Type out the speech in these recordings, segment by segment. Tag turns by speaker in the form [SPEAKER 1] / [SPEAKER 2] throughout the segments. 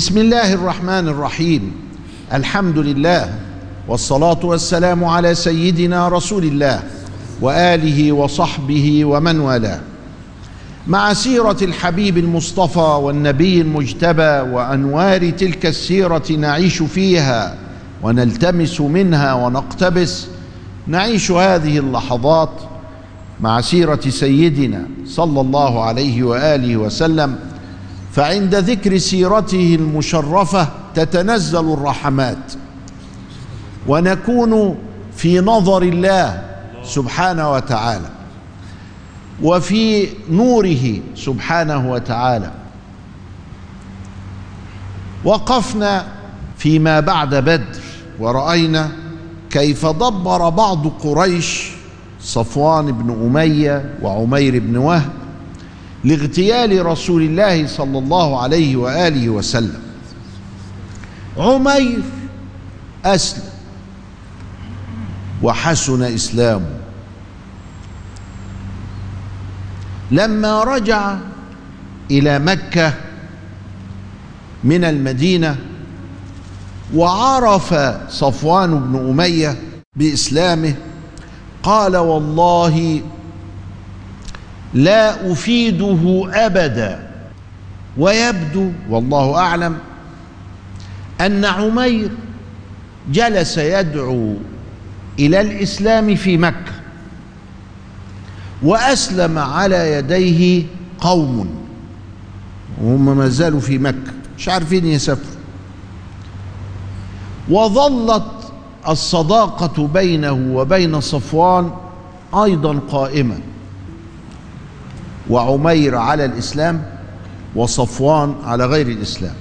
[SPEAKER 1] بسم الله الرحمن الرحيم. الحمد لله والصلاة والسلام على سيدنا رسول الله وآله وصحبه ومن والاه. مع سيرة الحبيب المصطفى والنبي المجتبى وأنوار تلك السيرة نعيش فيها ونلتمس منها ونقتبس نعيش هذه اللحظات مع سيرة سيدنا صلى الله عليه وآله وسلم فعند ذكر سيرته المشرفة تتنزل الرحمات. ونكون في نظر الله سبحانه وتعالى وفي نوره سبحانه وتعالى. وقفنا فيما بعد بدر ورأينا كيف دبر بعض قريش صفوان بن أمية وعمير بن وهب لاغتيال رسول الله صلى الله عليه وآله وسلم. عمير أسلم وحسن اسلامه لما رجع إلى مكة من المدينة وعرف صفوان بن أمية بإسلامه قال والله لا أفيده أبدا. ويبدو والله أعلم أن عمير جلس يدعو إلى الإسلام في مكة وأسلم على يديه قوم وهم ما زالوا في مكة مش عارفين يسافروا. وظلت الصداقة بينه وبين صفوان أيضا قائمه وعمير على الإسلام وصفوان على غير الإسلام.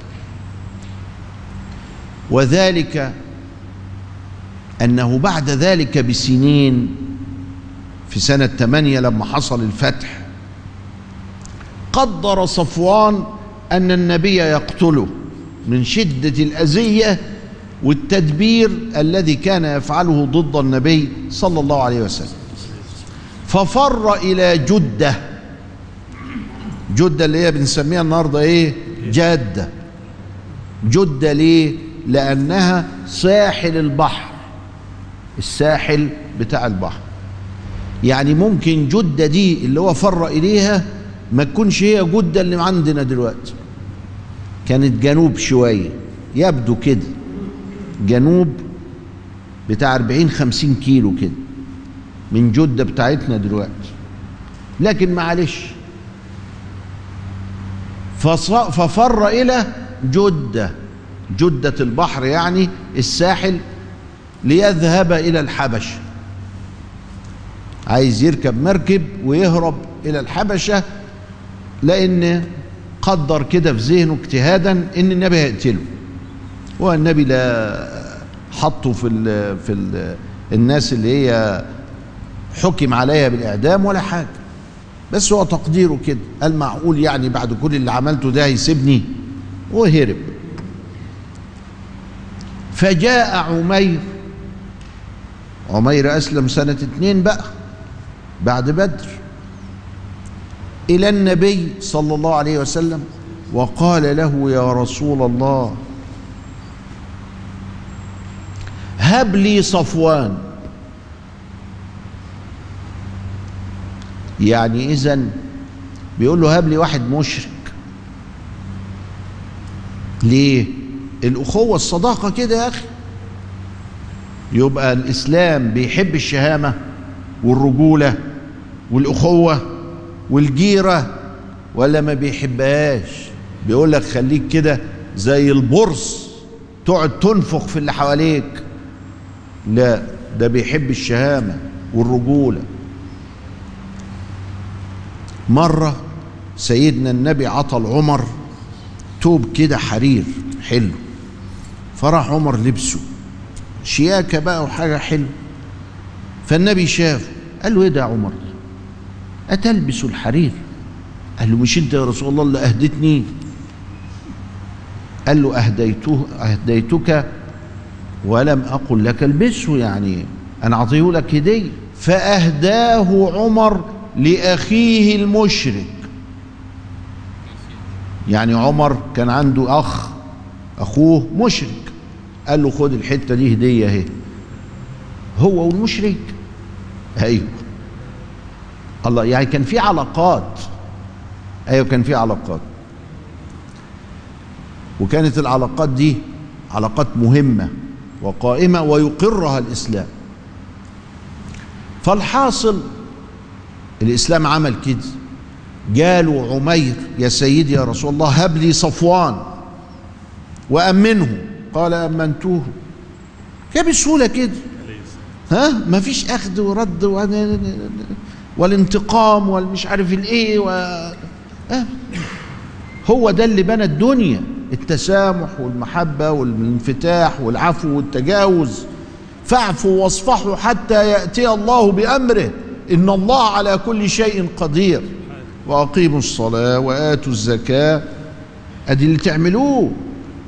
[SPEAKER 1] وذلك أنه بعد ذلك بسنين في سنة ثمانيه لما حصل الفتح قدر صفوان أن النبي يقتله من شدة الأذية والتدبير الذي كان يفعله ضد النبي صلى الله عليه وسلم. ففر إلى جدة جدة اللي هي بنسميها النهارده إيه؟ جادة. جدة ليه؟ لأنها ساحل البحر. الساحل بتاع البحر. يعني ممكن جدة دي اللي هو فر إليها ما تكونش هي جدة اللي عندنا دلوقتي. كانت جنوب شوية. يبدو كده. جنوب بتاع 40 50 كيلو كده. من جدة بتاعتنا دلوقتي. لكن معلش ففر إلى جدة. جدة البحر يعني الساحل ليذهب إلى الحبشة. عايز يركب مركب ويهرب إلى الحبشة لأن قدر كده في ذهنه اجتهادا إن النبي هيقتله. والنبي لا حطه في ال في ال الناس اللي هي حكم عليها بالإعدام ولا حاجة. بس هو تقديره كده. قال معقول يعني بعد كل اللي عملته ده هيسيبني وهرب. فجاء عمير. عمير أسلم سنة اتنين بقى بعد بدر إلى النبي صلى الله عليه وسلم وقال له يا رسول الله هب لي صفوان. يعني إذا بيقول له هب لي واحد مشرك. ليه؟ الأخوة الصداقة كده يا أخي. يبقى الإسلام بيحب الشهامة والرجولة والأخوة والجيرة ولا ما بيحبهاش؟ بيقول لك خليك كده زي البرص تقعد تنفخ في اللي حواليك. لا ده بيحب الشهامة والرجولة. مرة سيدنا النبي عطل عمر توب كده حرير حلو. فراح عمر لبسه شياكة بقى وحاجة حلوة فالنبي شافه قال له إيه ده يا عمر؟ أتلبس الحرير. قال له مش أنت يا رسول الله اللي أهدتني قال له أهديته أهديتك ولم أقل لك البسه يعني أنا أعطيه لك هدية. فأهداه عمر لأخيه المشرك. يعني عمر كان عنده أخ أخوه مشرك. قال له خد الحتة دي هدية اهي. هو والمشرك؟ أيوه. الله يعني كان في علاقات. أيوه كان في علاقات. وكانت العلاقات دي علاقات مهمة وقائمة ويقرها الإسلام. فالحاصل الإسلام عمل كده. جاله عمير يا سيدي يا رسول الله هب لي صفوان وأمنه. قال أمنتوه. كده بسهوله كده. ها؟ ما فيش أخذ ورد والانتقام والمش عارف الايه و... هو ده اللي بنى الدنيا التسامح والمحبة والانفتاح والعفو والتجاوز. فاعفوا واصفحوا حتى يأتي الله بأمره. إن الله على كل شيء قدير. وأقيموا الصلاة وآتوا الزكاة. أدي اللي تعملوه.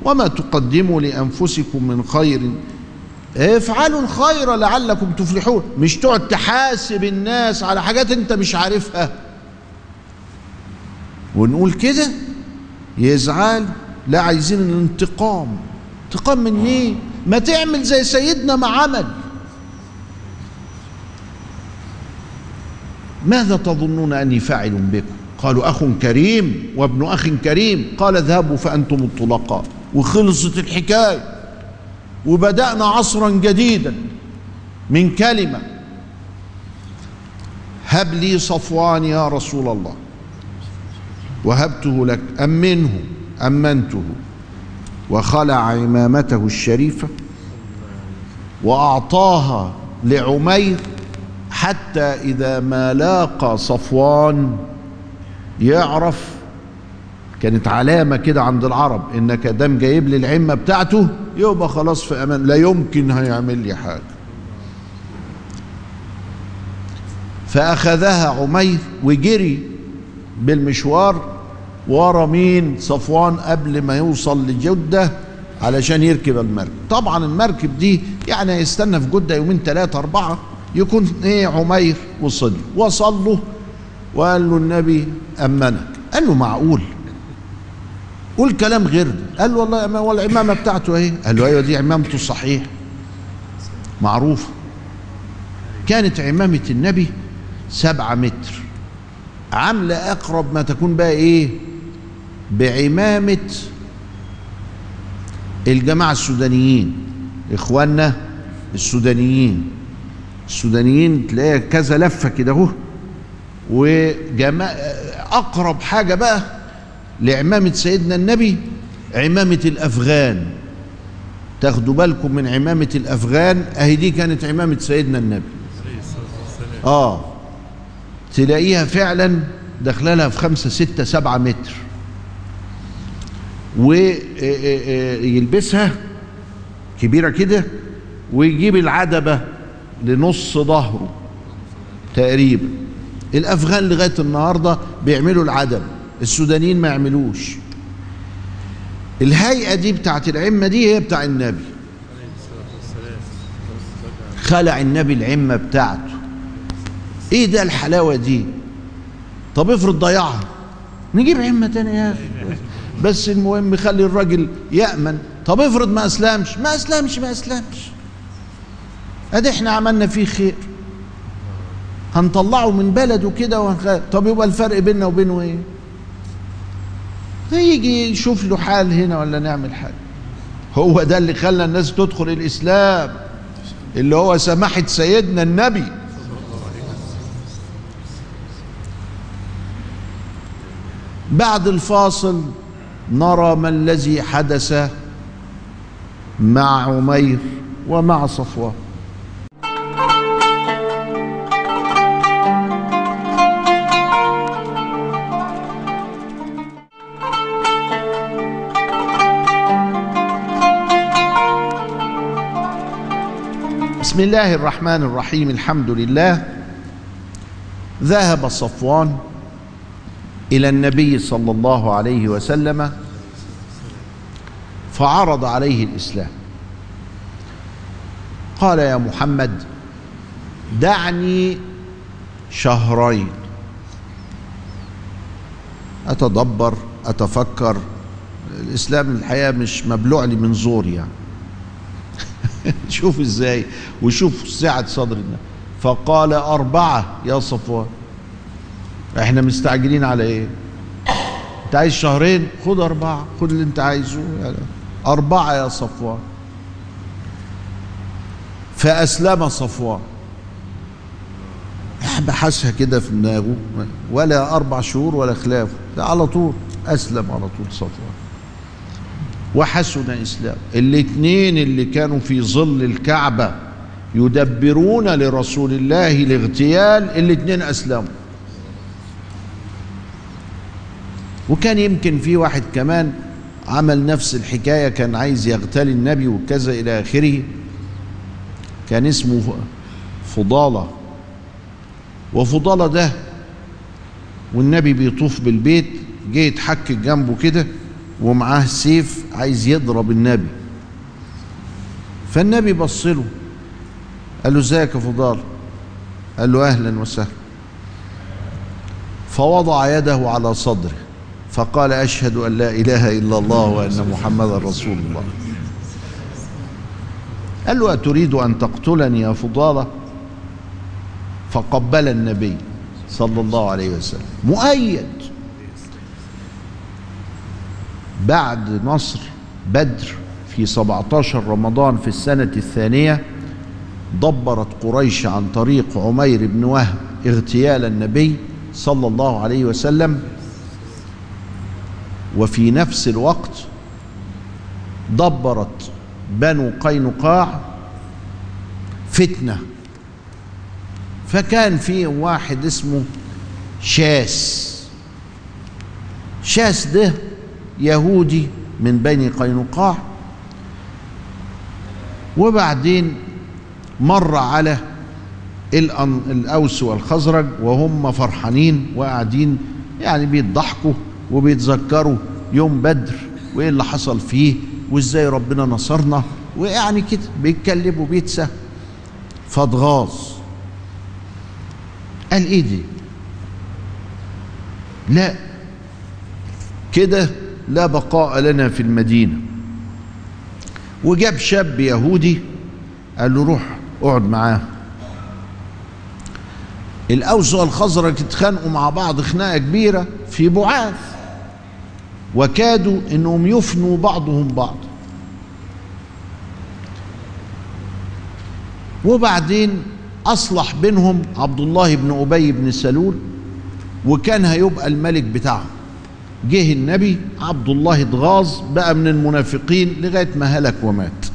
[SPEAKER 1] وما تقدموا لأنفسكم من خير. افعلوا الخير لعلكم تفلحون. مش تقعد تحاسب الناس على حاجات انت مش عارفها. ونقول كده؟ يزعل لا عايزين الانتقام. انتقام من إيه ما تعمل زي سيدنا ما عمل ماذا تظنون أني فاعل بكم؟ قالوا أخ كريم وابن أخ كريم. قال اذهبوا فأنتم الطلقاء. وخلصت الحكاية. وبدأنا عصرا جديدا من كلمة. هب لي صفوان يا رسول الله. وهبته لك. أمنه. أمنته. وخلع عمامته الشريفة. وأعطاها لعمير. حتى إذا ما لاقى صفوان يعرف كانت علامة كده عند العرب إنك دام جايب لي العمة بتاعته يبقى خلاص في أمان لا يمكن هيعمل لي حاجة. فأخذها عمير وجري بالمشوار ورا مين؟ صفوان قبل ما يوصل لجدة علشان يركب المركب. طبعا المركب دي يعني هيستنى في جدة يومين ثلاثة أربعة يكون إيه عمير وصل وصل له وقال له النبي أمنك. قال له معقول. قول كلام غير ده. قال له والله والعمامه بتاعته اهي قال له أيوه دي عمامته صحيح معروفة. كانت عمامة النبي سبعة متر. عاملة أقرب ما تكون بقى إيه؟ بعمامة الجماعة السودانيين. إخواننا السودانيين. السودانيين تلاقيها كذا لفة كده اهو. وجما أقرب حاجة بقى لعمامة سيدنا النبي عمامة الأفغان. تاخدوا بالكم من عمامة الأفغان أهي دي كانت عمامة سيدنا النبي. آه تلاقيها فعلا داخلة لها في خمسة ستة سبعة متر. ويلبسها كبيرة كده ويجيب العدبة. لنص ظهره تقريبا. الأفغان لغاية النهاردة بيعملوا العدم السودانيين ما يعملوش. الهيئة دي بتاعت العمة دي هي بتاع النبي. خلع النبي العمة بتاعته. إيه ده الحلاوة دي؟ طب افرض ضيعها. نجيب عمة تانية يا أخي. بس المهم خلي الراجل يأمن. طب افرض ما أسلمش. ما أسلمش ما أسلمش. ادي إحنا عملنا فيه خير. هنطلعه من بلده كده وهنخ... طب يبقى الفرق بيننا وبينه إيه؟ هيجي يشوف له حال هنا ولا نعمل حاجة. هو ده اللي خلى الناس تدخل الإسلام اللي هو سماحة سيدنا النبي. بعد الفاصل نرى ما الذي حدث مع عمير ومع صفوان. بسم الله الرحمن الرحيم الحمد لله ذهب صفوان إلى النبي صلى الله عليه وسلم فعرض عليه الإسلام. قال يا محمد دعني شهرين. أتدبر أتفكر. الإسلام الحقيقة مش مبلوع لي من زور يعني. شوف إزاي وشوف سعه صدر النبي. فقال أربعة يا صفوان. إحنا مستعجلين على إيه؟ أنت عايز شهرين؟ خد أربعة خد اللي أنت عايزه. أربعة يا صفوان. فأسلم صفوان. بحثها كده في دماغه ولا أربع شهور ولا خلافه على طول أسلم على طول صفوان. وحسن إسلام. الاثنين اللي كانوا في ظل الكعبة يدبرون لرسول الله الاغتيال الاثنين أسلموا. وكان يمكن في واحد كمان عمل نفس الحكاية كان عايز يغتال النبي وكذا إلى آخره. كان اسمه فضالة. وفضالة ده والنبي بيطوف بالبيت جه يتحك جنبه كده. ومعاه سيف عايز يضرب النبي. فالنبي بص له قال له إزيك يا فضال؟ قال له أهلا وسهلا. فوضع يده على صدره فقال أشهد أن لا إله إلا الله وأن محمدا رسول الله. قال له أتريد أن تقتلني يا فضاله فقبل النبي صلى الله عليه وسلم. مؤيد. بعد نصر بدر في 17 رمضان في السنة الثانية دبرت قريش عن طريق عمير بن وهب اغتيال النبي صلى الله عليه وسلم. وفي نفس الوقت دبرت بنو قينقاع فتنة فكان في واحد اسمه شاس. شاس ده يهودي من بني قينقاع. وبعدين مر على الأوس والخزرج وهم فرحانين وقاعدين يعني بيضحكوا وبيتذكروا يوم بدر وإيه اللي حصل فيه وإزاي ربنا نصرنا ويعني كده بيتكلموا بيتسه فاتغاظ قال إيه دي؟ لا. كده لا بقاء لنا في المدينة. وجاب شاب يهودي قال له روح اقعد معاه. الأوس والخزرج اتخانقوا مع بعض خناقة كبيرة في بعاث وكادوا إنهم يفنوا بعضهم بعض. وبعدين أصلح بينهم عبد الله بن أبي بن سلول وكان هيبقى الملك بتاعهم. جه النبي عبد الله اتغاظ بقى من المنافقين لغاية ما هلك ومات.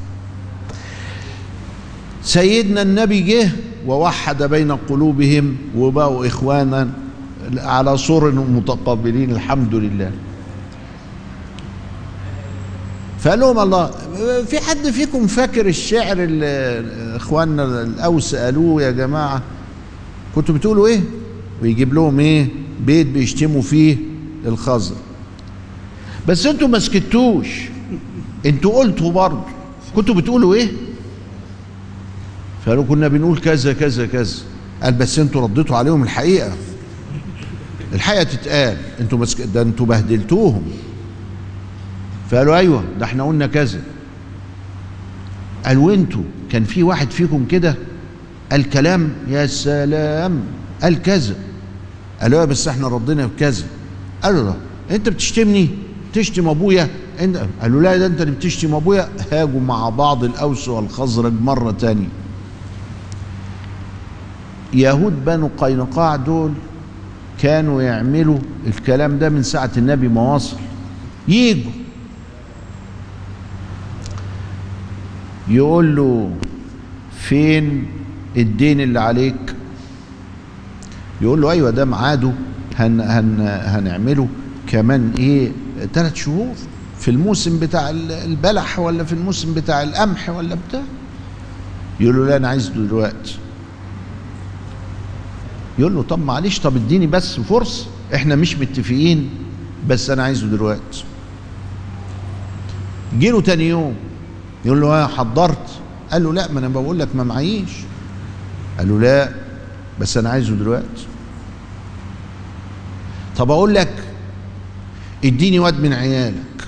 [SPEAKER 1] سيدنا النبي جه ووحد بين قلوبهم وبقوا إخوانا على سور متقابلين الحمد لله. فقال لهم الله في حد فيكم فاكر الشعر اللي إخواننا الأوس قالوه يا جماعة؟ كنتوا بتقولوا إيه؟ ويجيب لهم إيه؟ بيت بيشتموا فيه. الخزر. بس أنتوا ما سكتوش. أنتوا قلتوا برضه. كنتوا بتقولوا إيه؟ فقالوا كنا بنقول كذا كذا كذا. قال بس أنتوا رديتوا عليهم الحقيقة. الحقيقة تتقال. أنتوا مسك... ده أنتوا بهدلتوهم. فقالوا أيوه ده إحنا قلنا كذا. قالوا أنتوا كان في واحد فيكم كده؟ قال كلام يا سلام. قال كذا. قالوا بس إحنا ردينا بكذا. قالوا لا أنت بتشتمني؟ تشتم أبويا؟ انت قالوا لا ده أنت اللي بتشتم أبويا. هاجوا مع بعض الأوس والخزرج مرة تانية يهود بنو قينقاع دول كانوا يعملوا الكلام ده من ساعة النبي ما وصل. يجوا يقول له فين الدين اللي عليك؟ يقول له أيوه ده ميعاده. هن هن هنعمله. كمان إيه ثلاث شهور في الموسم بتاع البلح ولا في الموسم بتاع القمح ولا بتاع؟ يقول له لا أنا عايزه دلوقتي. يقول له طب معلش طب اديني بس فرصه إحنا مش متفقين بس أنا عايزه دلوقتي. جه له تاني يوم يقول له ها حضرت. قال له لا ما أنا بقول لك ما معيش. قال له لا بس أنا عايزه دلوقتي. طب أقول لك إديني واد من عيالك.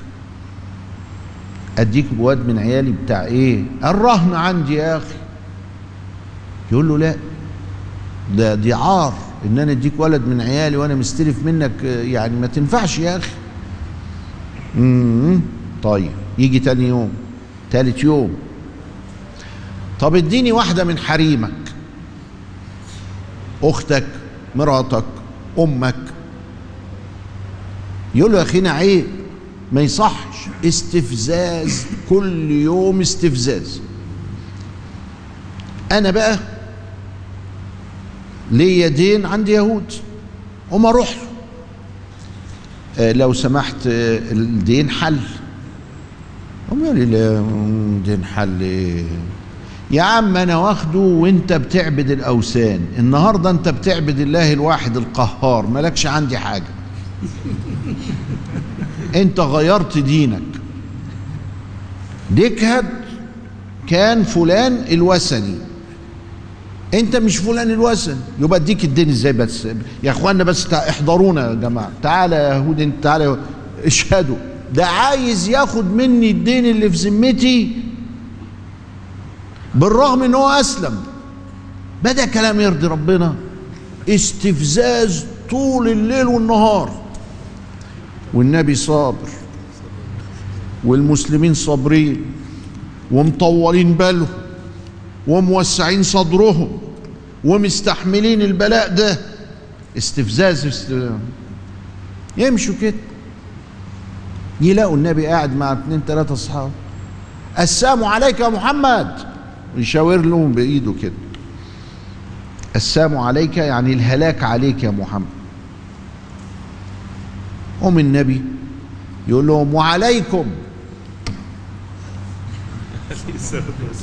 [SPEAKER 1] أديك واد من عيالي بتاع إيه؟ الرهن عندي يا أخي. يقول له لا ده دي عار إن أنا أديك ولد من عيالي وأنا مستلف منك يعني ما تنفعش يا أخي. امم طيب يجي تاني يوم تالت يوم. طب إديني واحدة من حريمك. أختك مراتك أمك. يقول له يا أخينا عيب ما يصحش. استفزاز كل يوم استفزاز. أنا بقى ليا دين عند يهود وما أروح. آه، لو سمحت آه، الدين حل. هم يقول لي لا دين حل إيه؟ يا عم أنا واخده وأنت بتعبد الأوثان. النهارده أنت بتعبد الله الواحد القهار. مالكش عندي حاجة. انت غيرت دينك. ديكهد كان فلان الوثني. انت مش فلان الوثني. يبقى اديك الدين إزاي بس؟ يا اخوانا بس احضرونا يا جماعة. تعالى يا يهود انت تعالى اشهدوا. ده عايز ياخد مني الدين اللي في ذمتي بالرغم ان هو أسلم. بدا كلام يرضي ربنا. استفزاز طول الليل والنهار. والنبي صابر والمسلمين صابرين ومطولين بالهم وموسعين صدرهم ومستحملين البلاء ده. استفزاز است... يمشوا كده. يلاقوا النبي قاعد مع اتنين تلاتة أصحاب. السلام عليك يا محمد. يشاور لهم بإيده كده. السلام عليك يعني الهلاك عليك يا محمد. قوم النبي. يقول لهم وعليكم.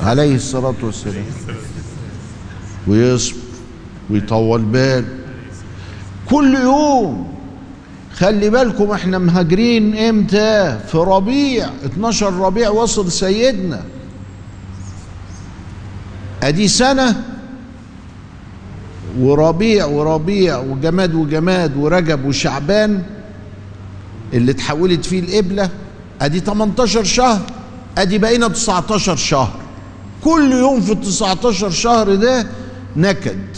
[SPEAKER 1] عليه الصلاة والسلام. ويصبر ويطول باله كل يوم. خلي بالكم إحنا مهاجرين إمتى؟ في ربيع. 12 ربيع وصل سيدنا. أدي سنة. وربيع وربيع وجماد وجماد ورجب وشعبان. اللي اتحولت فيه القبلة أدي 18 شهر أدي بقينا 19 شهر. كل يوم في ال 19 شهر ده نكد.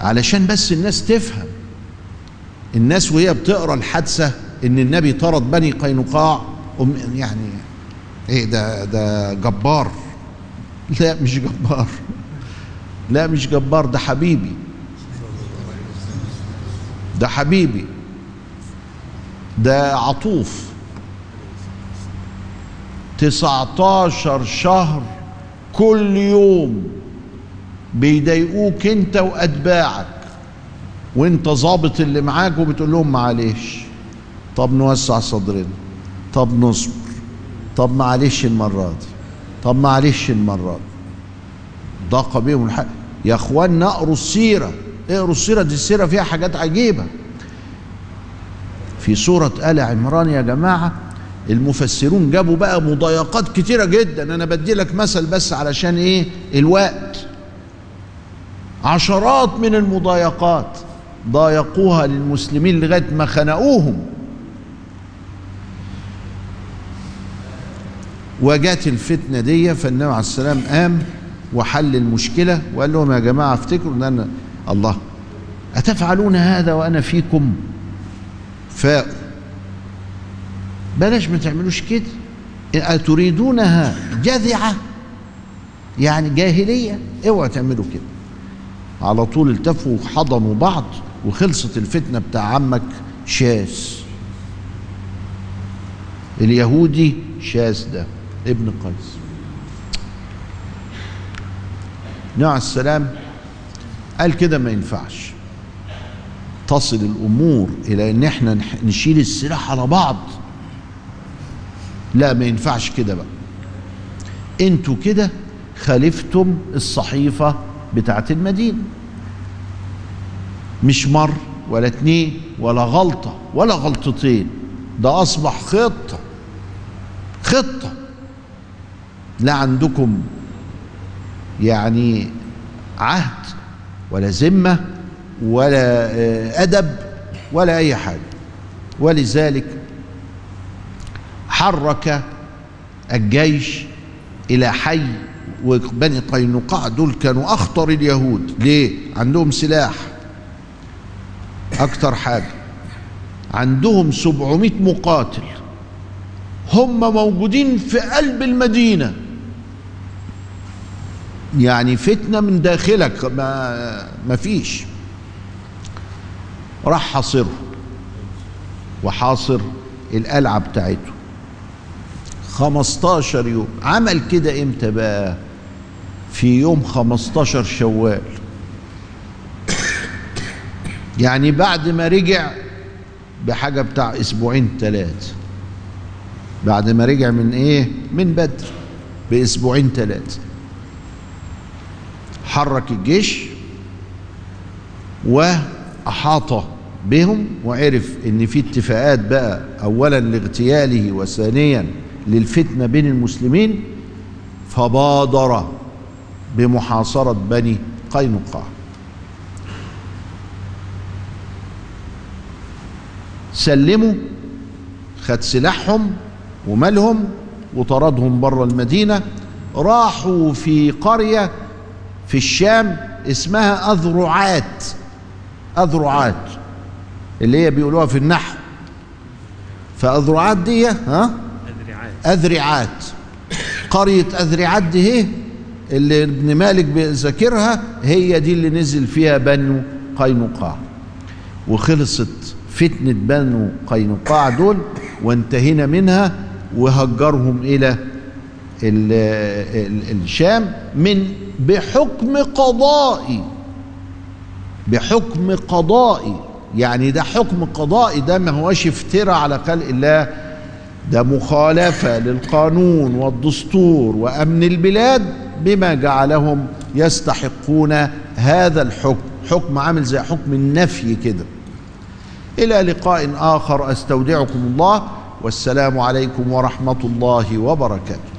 [SPEAKER 1] علشان بس الناس تفهم. الناس وهي بتقرأ الحادثة إن النبي طرد بني قينقاع يعني إيه ده ده جبار. لا مش جبار. لا مش جبار ده حبيبي. ده حبيبي. ده عطوف. 19 شهر كل يوم بيضايقوك انت واتباعك وانت ظابط اللي معاك وبتقول لهم معلش. طب نوسع صدرنا طب نصبر طب معلش المرة دي طب معلش المرة دي. ضاق بيهم الحق يا اخوانا اقروا السيرة اقروا السيرة دي السيرة فيها حاجات عجيبة. في سورة آل عمران يا جماعة المفسرون جابوا بقى مضايقات كتيرة جدا. أنا بدي لك مثل بس علشان إيه؟ الوقت. عشرات من المضايقات ضايقوها للمسلمين لغاية ما خنقوهم. وجات الفتنة دي فالنبي عليه السلام قام وحل المشكلة وقال لهم يا جماعة أفتكروا إن أنا الله أتفعلون هذا وأنا فيكم؟ فاء بلاش ما تعملوش كده. أتريدونها جذعة؟ يعني جاهلية؟ اوعى تعملوا كده. على طول التفوا وحضنوا بعض وخلصت الفتنة بتاع عمك شاس. اليهودي شاس ده ابن قيس. نوع السلام؟ قال كده ما ينفعش. تصل الأمور إلى إن إحنا نشيل السلاح على بعض. لا ما ينفعش كده بقى. أنتوا كده خالفتم الصحيفة بتاعت المدينة. مش مر ولا اتنين ولا غلطة ولا غلطتين. ده أصبح خطة. خطة. لا عندكم يعني عهد ولا ذمة ولا آه، أدب ولا أي حاجة. ولذلك حرك الجيش إلى حي وبني قينقاع دول كانوا أخطر اليهود. ليه؟ عندهم سلاح. أكتر حاجة عندهم 700 مقاتل. هم موجودين في قلب المدينة. يعني فتنة من داخلك ما ما فيش. راح حاصره وحاصر القلعه بتاعته. 15 يوم. عمل كده إمتى بقى؟ في يوم 15 شوال. يعني بعد ما رجع بحاجة بتاع أسبوعين ثلاثة بعد ما رجع من إيه؟ من بدر بأسبوعين ثلاثة حرك الجيش واحاط بهم وعرف إن في اتفاقات بقى اولا لاغتياله وثانيا للفتنة بين المسلمين فبادر بمحاصرة بني قينقاع. سلموا خد سلاحهم ومالهم وطردهم بره المدينة راحوا في قرية في الشام اسمها أذرعات. أذرعات. اللي هي بيقولوها في النحو. فأذرعات دي ها؟ أذرعات. قرية أذرعات دي هي اللي ابن مالك بيذاكرها هي دي اللي نزل فيها بنو قينقاع. وخلصت فتنة بنو قينقاع دول وانتهينا منها وهجرهم إلى ال ال الشام من بحكم قضائي. بحكم قضائي. يعني ده حكم قضائي ده ما هوش افتراء على خلق الله. ده مخالفة للقانون والدستور وأمن البلاد بما جعلهم يستحقون هذا الحكم. حكم عامل زي حكم النفي كده. إلى لقاء آخر أستودعكم الله. والسلام عليكم ورحمة الله وبركاته.